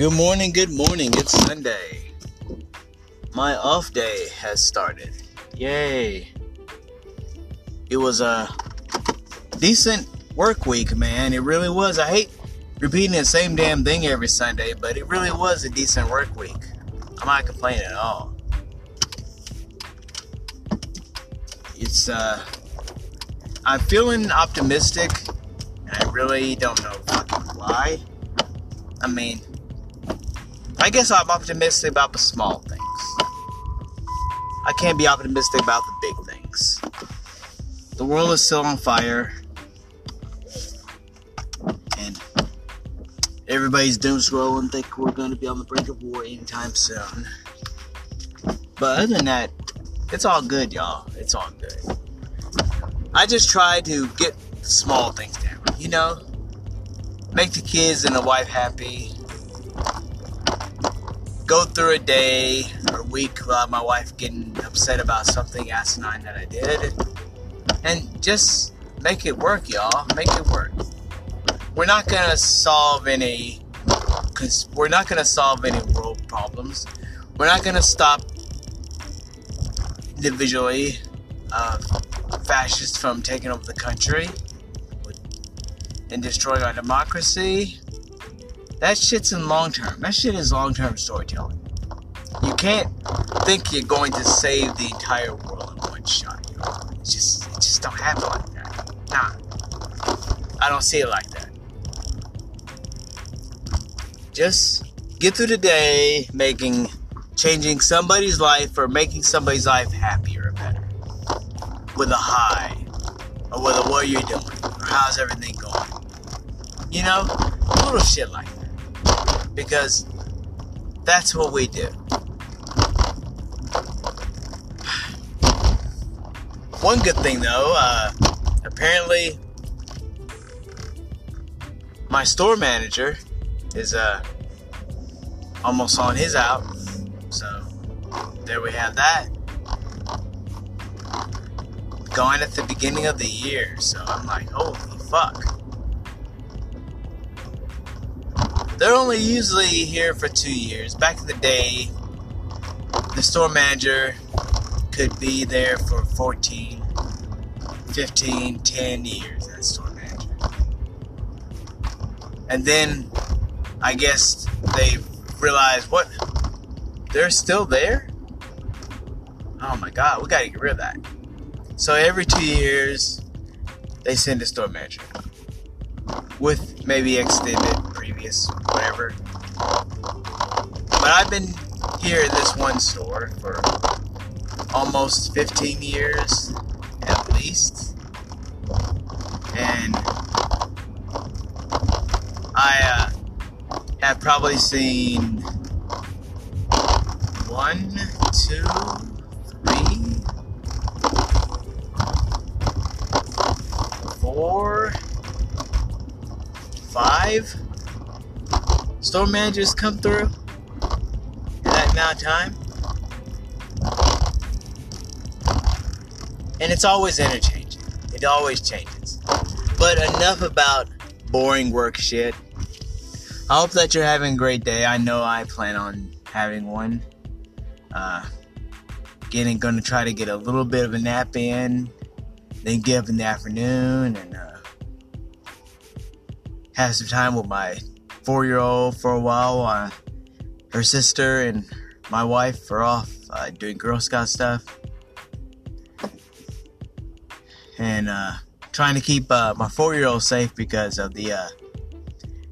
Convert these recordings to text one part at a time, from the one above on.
Good morning, good morning. It's Sunday. My off day has started. Yay. It was a decent work week, man. It really was. I hate repeating the same damn thing every Sunday, but it really was a decent work week. I'm not complaining at all. It's, uh, I'm feeling optimistic, and I really don't know why. I mean, I guess I'm optimistic about the small things. I can't be optimistic about the big things. The world is still on fire. And everybody's doom scrolling, think we're going to be on the brink of war anytime soon. But other than that, it's all good, y'all. It's all good. I just try to get small things down, you know? Make the kids and the wife happy go through a day or week without my wife getting upset about something asinine that I did. And just make it work, y'all. Make it work. We're not gonna solve any cause we're not gonna solve any world problems. We're not gonna stop individually uh, fascists from taking over the country and destroying our democracy. That shit's in long term. That shit is long term storytelling. You can't think you're going to save the entire world in one shot. You know? It just, it just don't happen like that. Nah, I don't see it like that. Just get through the day, making, changing somebody's life or making somebody's life happier or better, with a high, or with a what you're doing, or how's everything going. You know, little shit like that because that's what we do. One good thing though, uh, apparently my store manager is uh, almost on his out. So there we have that. Going at the beginning of the year, so I'm like, holy fuck. They're only usually here for two years. Back in the day, the store manager could be there for 14, 15, 10 years as store manager. And then I guess they realized what? They're still there? Oh my god, we gotta get rid of that. So every two years, they send a store manager with maybe extended previous whatever. But I've been here in this one store for almost 15 years at least. And I uh, have probably seen one, two, three, four, five store managers come through in that amount of time. And it's always interchanging. It always changes. But enough about boring work shit. I hope that you're having a great day. I know I plan on having one. Uh, getting gonna try to get a little bit of a nap in, then get up in the afternoon and uh, have some time with my four year old for a while. Uh, her sister and my wife are off uh, doing Girl Scout stuff. And uh, trying to keep uh, my four year old safe because of the uh,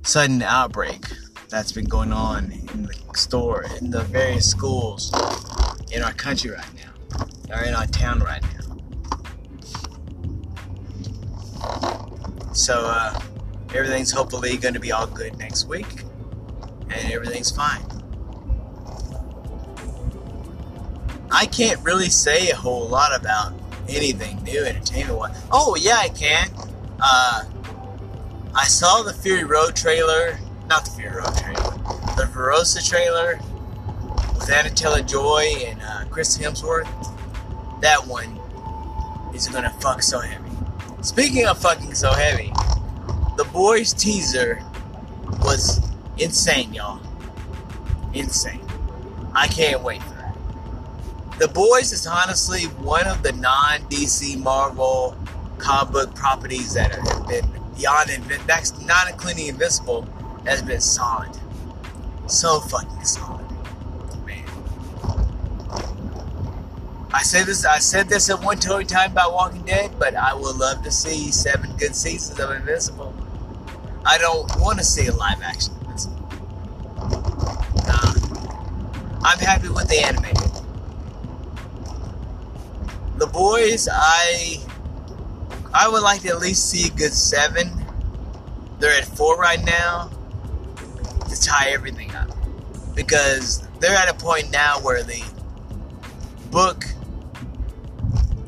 sudden outbreak that's been going on in the store, in the various schools in our country right now, or in our town right now. So, uh, everything's hopefully going to be all good next week, and everything's fine. I can't really say a whole lot about anything new entertainment wise. Oh yeah, I can. Uh, I saw the Fury Road trailer, not the Fury Road trailer, the Furiosa trailer with Anya Taylor-Joy and uh, Chris Hemsworth. That one is gonna fuck so heavy. Speaking of fucking so heavy, the boys teaser was insane, y'all. insane. I can't wait for that. The Boys is honestly one of the non DC Marvel comic book properties that have been beyond that's not including Invincible has been solid. So fucking solid. Man. I said this I said this at one time about Walking Dead, but I would love to see seven good seasons of Invincible. I don't want to see a live action. Nah. I'm happy with the animated. The boys, I I would like to at least see a good seven. They're at four right now to tie everything up because they're at a point now where the book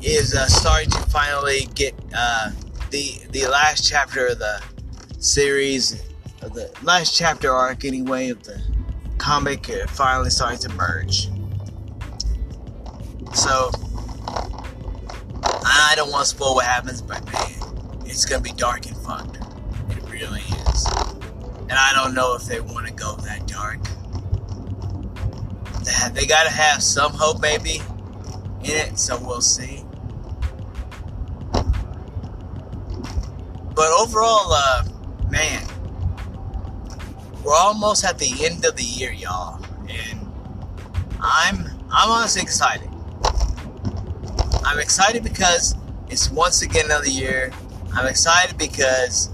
is uh, starting to finally get uh, the the last chapter of the series, of the last chapter arc anyway of the comic finally starting to merge. So I don't want to spoil what happens, but man, it's gonna be dark and fun. It really is. And I don't know if they want to go that dark. They gotta have some hope, maybe, in it. So we'll see. But overall, uh, man, we're almost at the end of the year, y'all, and I'm I'm honestly excited. I'm excited because it's once again another year. I'm excited because,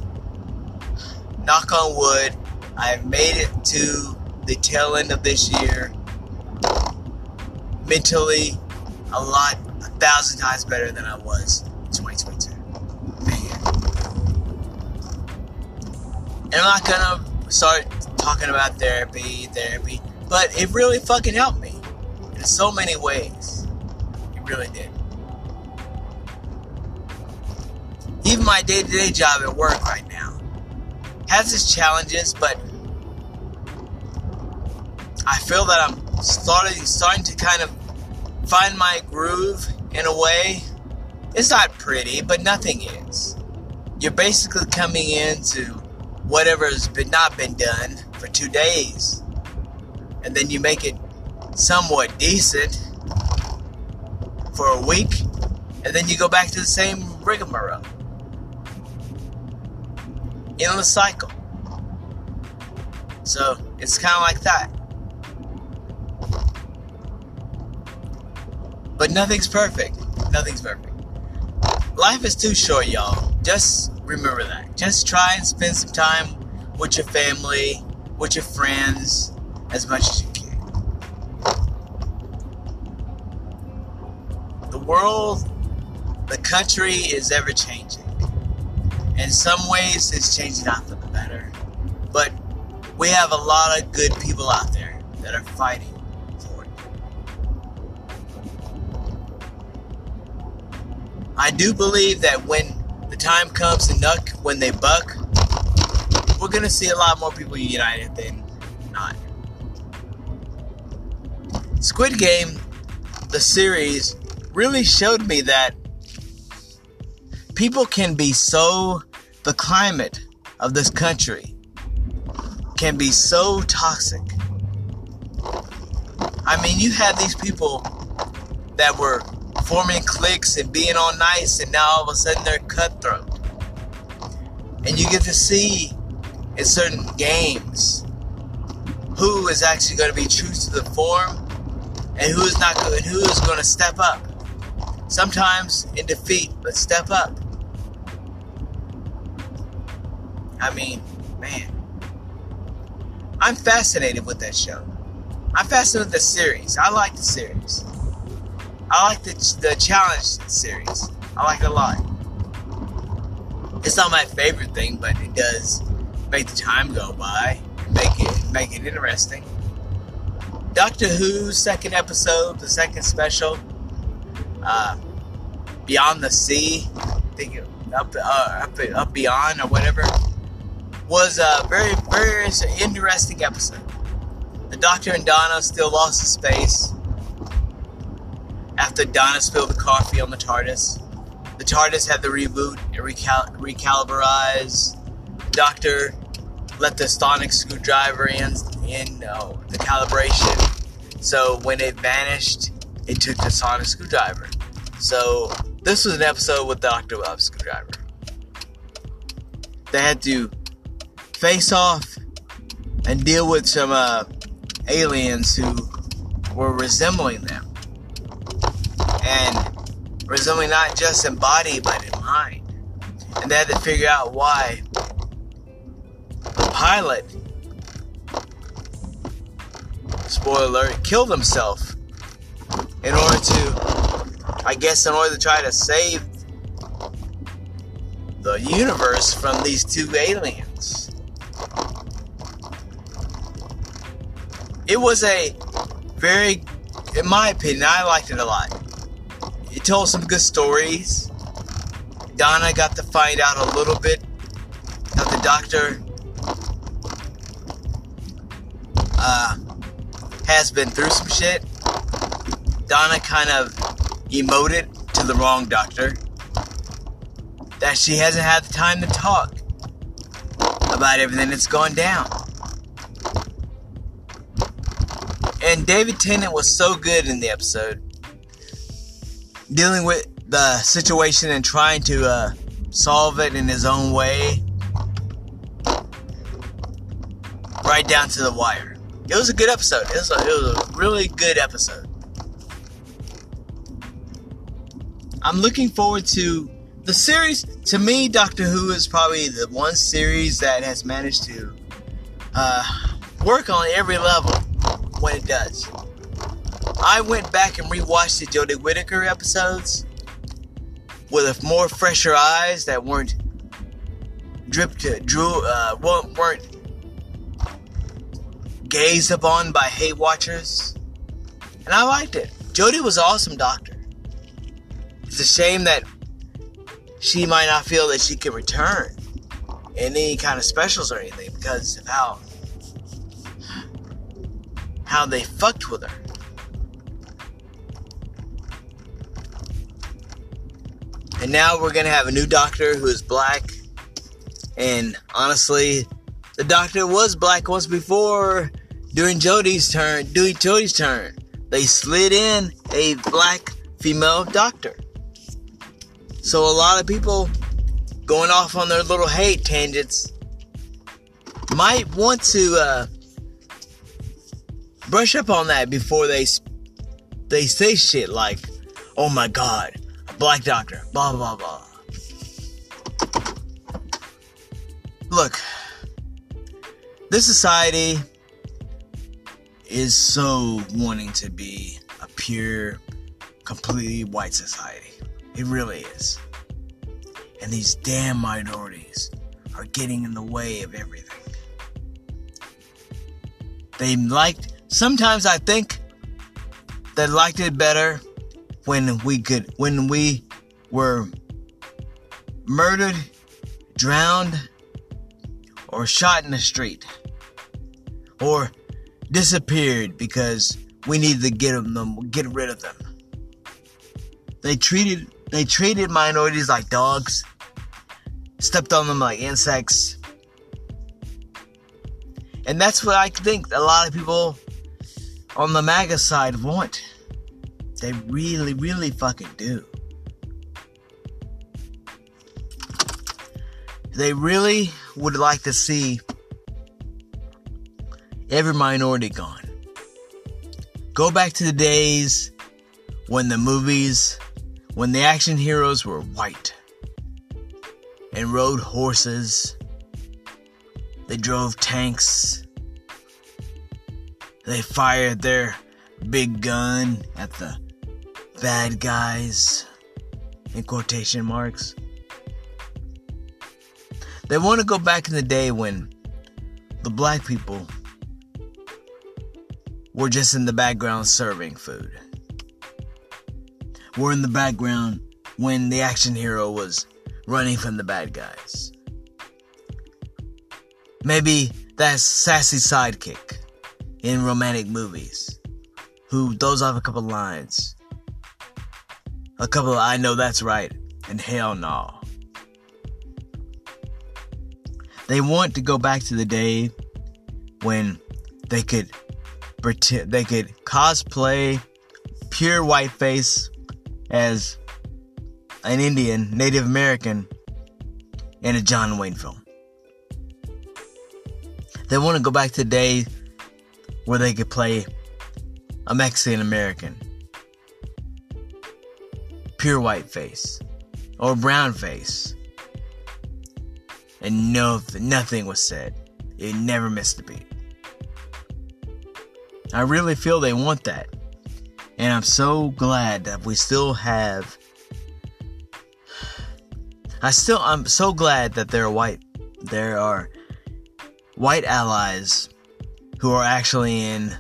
knock on wood, I've made it to the tail end of this year mentally a lot, a thousand times better than I was in 2022. Man. And I'm not gonna start talking about therapy, therapy, but it really fucking helped me in so many ways. It really did. even my day to day job at work right now has its challenges, but I feel that I'm starting starting to kind of find my groove in a way. It's not pretty, but nothing is. You're basically coming into whatever's been not been done for two days, and then you make it somewhat decent for a week, and then you go back to the same rigmarole endless cycle. So it's kind of like that. But nothing's perfect. Nothing's perfect. Life is too short, y'all. Just remember that. Just try and spend some time with your family, with your friends, as much as you can. The world, the country is ever changing. In some ways, it's changing out for the better. But we have a lot of good people out there that are fighting for it. I do believe that when the time comes to nuck, when they buck, we're to see a lot more people united than not. Squid Game, the series, really showed me that people can be so the climate of this country can be so toxic. I mean, you had these people that were forming cliques and being all nice, and now all of a sudden they're cutthroat. And you get to see in certain games who is actually going to be true to the form and who is not good, and who is going to step up. Sometimes in defeat, but step up. I mean, man. I'm fascinated with that show. I'm fascinated with the series. I like the series. I like the, the challenge series. I like it a lot. It's not my favorite thing, but it does make the time go by, make it make it interesting. Doctor Who's second episode, the second special, uh, Beyond the Sea, I think up, uh, up up beyond or whatever was a very, very interesting episode. The Doctor and Donna still lost the space after Donna spilled the coffee on the TARDIS. The TARDIS had to reboot and recal- recalibrate. Doctor let the sonic screwdriver in, in uh, the calibration. So when it vanished, it took the sonic screwdriver. So this was an episode with Dr. Love Screwdriver. They had to face off and deal with some uh, aliens who were resembling them. And resembling not just in body but in mind. And they had to figure out why the pilot, spoiler alert, killed himself in order to, I guess, in order to try to save the universe from these two aliens. It was a very, in my opinion, I liked it a lot. Told some good stories. Donna got to find out a little bit that the doctor uh, has been through some shit. Donna kind of emoted to the wrong doctor that she hasn't had the time to talk about everything that's gone down. And David Tennant was so good in the episode, dealing with the situation and trying to uh, solve it in his own way, right down to the wire. It was a good episode. It was a, it was a really good episode. I'm looking forward to the series. To me, Doctor Who is probably the one series that has managed to uh, work on every level when it does. I went back and rewatched the Jodie Whittaker episodes with more fresher eyes that weren't dripped, drew, uh, weren't gazed upon by hate watchers, and I liked it. Jodie was awesome doctor. It's a shame that she might not feel that she can return in any kind of specials or anything because of how how they fucked with her. And now we're gonna have a new doctor who is black. And honestly, the doctor was black once before during Jodie's turn, during Jodie's turn. They slid in a black female doctor. So a lot of people going off on their little hate tangents might want to uh, brush up on that before they they say shit like, "Oh my God, black doctor," blah blah blah. Look, this society is so wanting to be a pure, completely white society. It really is. And these damn minorities are getting in the way of everything. They liked sometimes I think they liked it better when we could when we were murdered, drowned, or shot in the street, or disappeared because we needed to get them get rid of them. They treated they treated minorities like dogs, stepped on them like insects. And that's what I think a lot of people on the MAGA side want. They really, really fucking do. They really would like to see every minority gone. Go back to the days when the movies, when the action heroes were white and rode horses, they drove tanks, they fired their big gun at the bad guys, in quotation marks. They want to go back in the day when the black people were just in the background serving food. We're in the background when the action hero was running from the bad guys. Maybe that sassy sidekick in romantic movies who throws off a couple lines. A couple of I know that's right and hell no. They want to go back to the day when they could pretend they could cosplay pure whiteface as an Indian, Native American in a John Wayne film. They want to go back to the day where they could play a Mexican American, pure white face, or brown face, and no, nothing was said. It never missed a beat. I really feel they want that. And I'm so glad that we still have. I still, I'm so glad that there are white, there are white allies who are actually in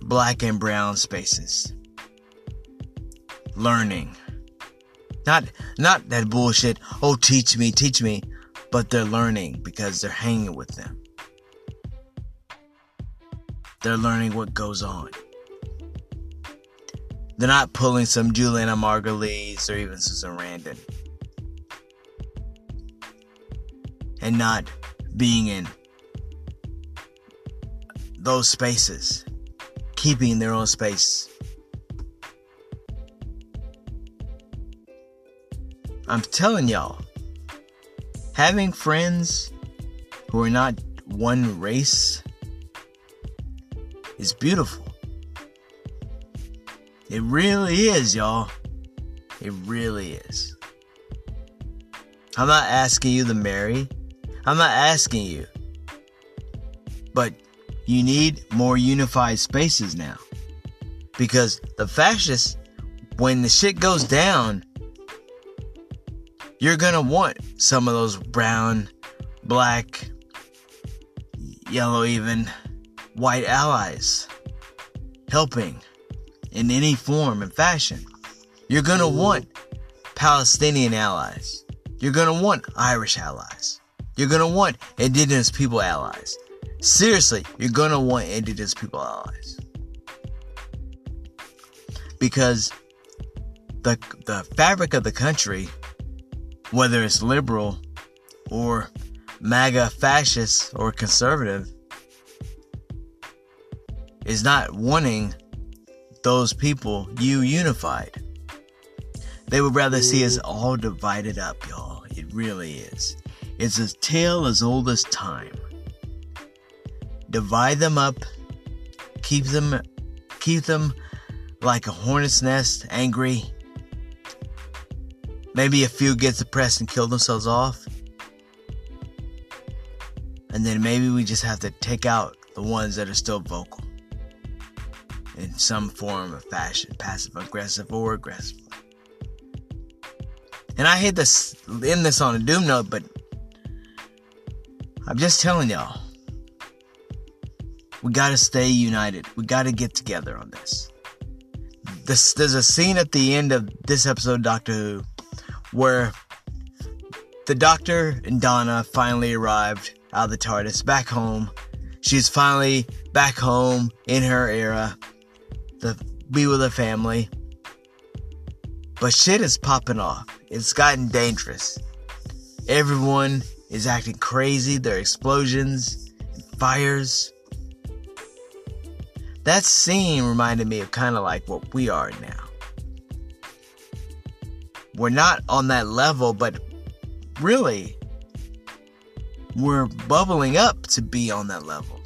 black and brown spaces. Learning. Not, not that bullshit, oh, teach me, teach me, but they're learning because they're hanging with them. They're learning what goes on. They're not pulling some Julianna Margulies or even Susan Sarandon. And not being in those spaces, keeping their own space. I'm telling y'all, having friends who are not one race is beautiful. It really is, y'all. It really is. I'm not asking you to marry. I'm not asking you. But you need more unified spaces now. Because the fascists, when the shit goes down, you're gonna want some of those brown, black, yellow, even white allies helping in any form and fashion. You're gonna want Palestinian allies. You're gonna want Irish allies. You're gonna want indigenous people allies. Seriously, you're gonna want indigenous people allies. Because the the fabric of the country, whether it's liberal or MAGA fascist or conservative, is not wanting those people you unified. They would rather see us all divided up, y'all. It really is. It's a tale as old as time. Divide them up, keep them keep them like a hornet's nest, angry. Maybe a few get depressed and kill themselves off. And then maybe we just have to take out the ones that are still vocal in some form of fashion, passive aggressive or aggressive. And I hate to end this on a doom note, but I'm just telling y'all, we gotta stay united. We gotta get together on this. this. There's a scene at the end of this episode Doctor Who where the Doctor and Donna finally arrived out of the TARDIS back home. She's finally back home in her era to be with her family. But shit is popping off. It's gotten dangerous. Everyone is acting crazy. There are explosions and fires. That scene reminded me of kind of like what we are now. We're not on that level, but really, we're bubbling up to be on that level.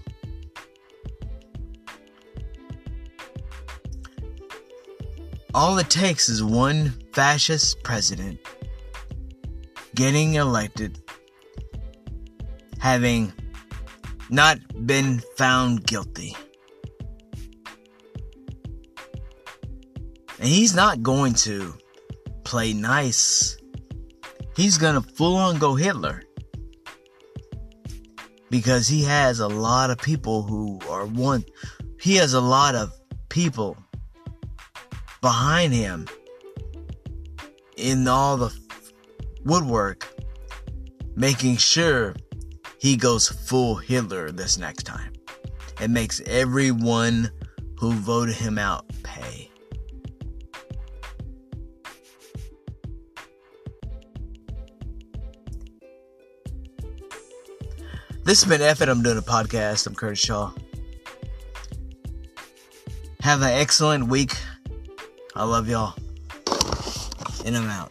All it takes is one fascist president getting elected, having not been found guilty. And he's not going to play nice. He's going to full on go Hitler. Because he has a lot of people who are one. He has a lot of people behind him in all the woodwork, making sure he goes full Hitler this next time and makes everyone who voted him out pay. This has been F and I'm doing a podcast. I'm Curtis Shaw. Have an excellent week. I love y'all. And I'm out.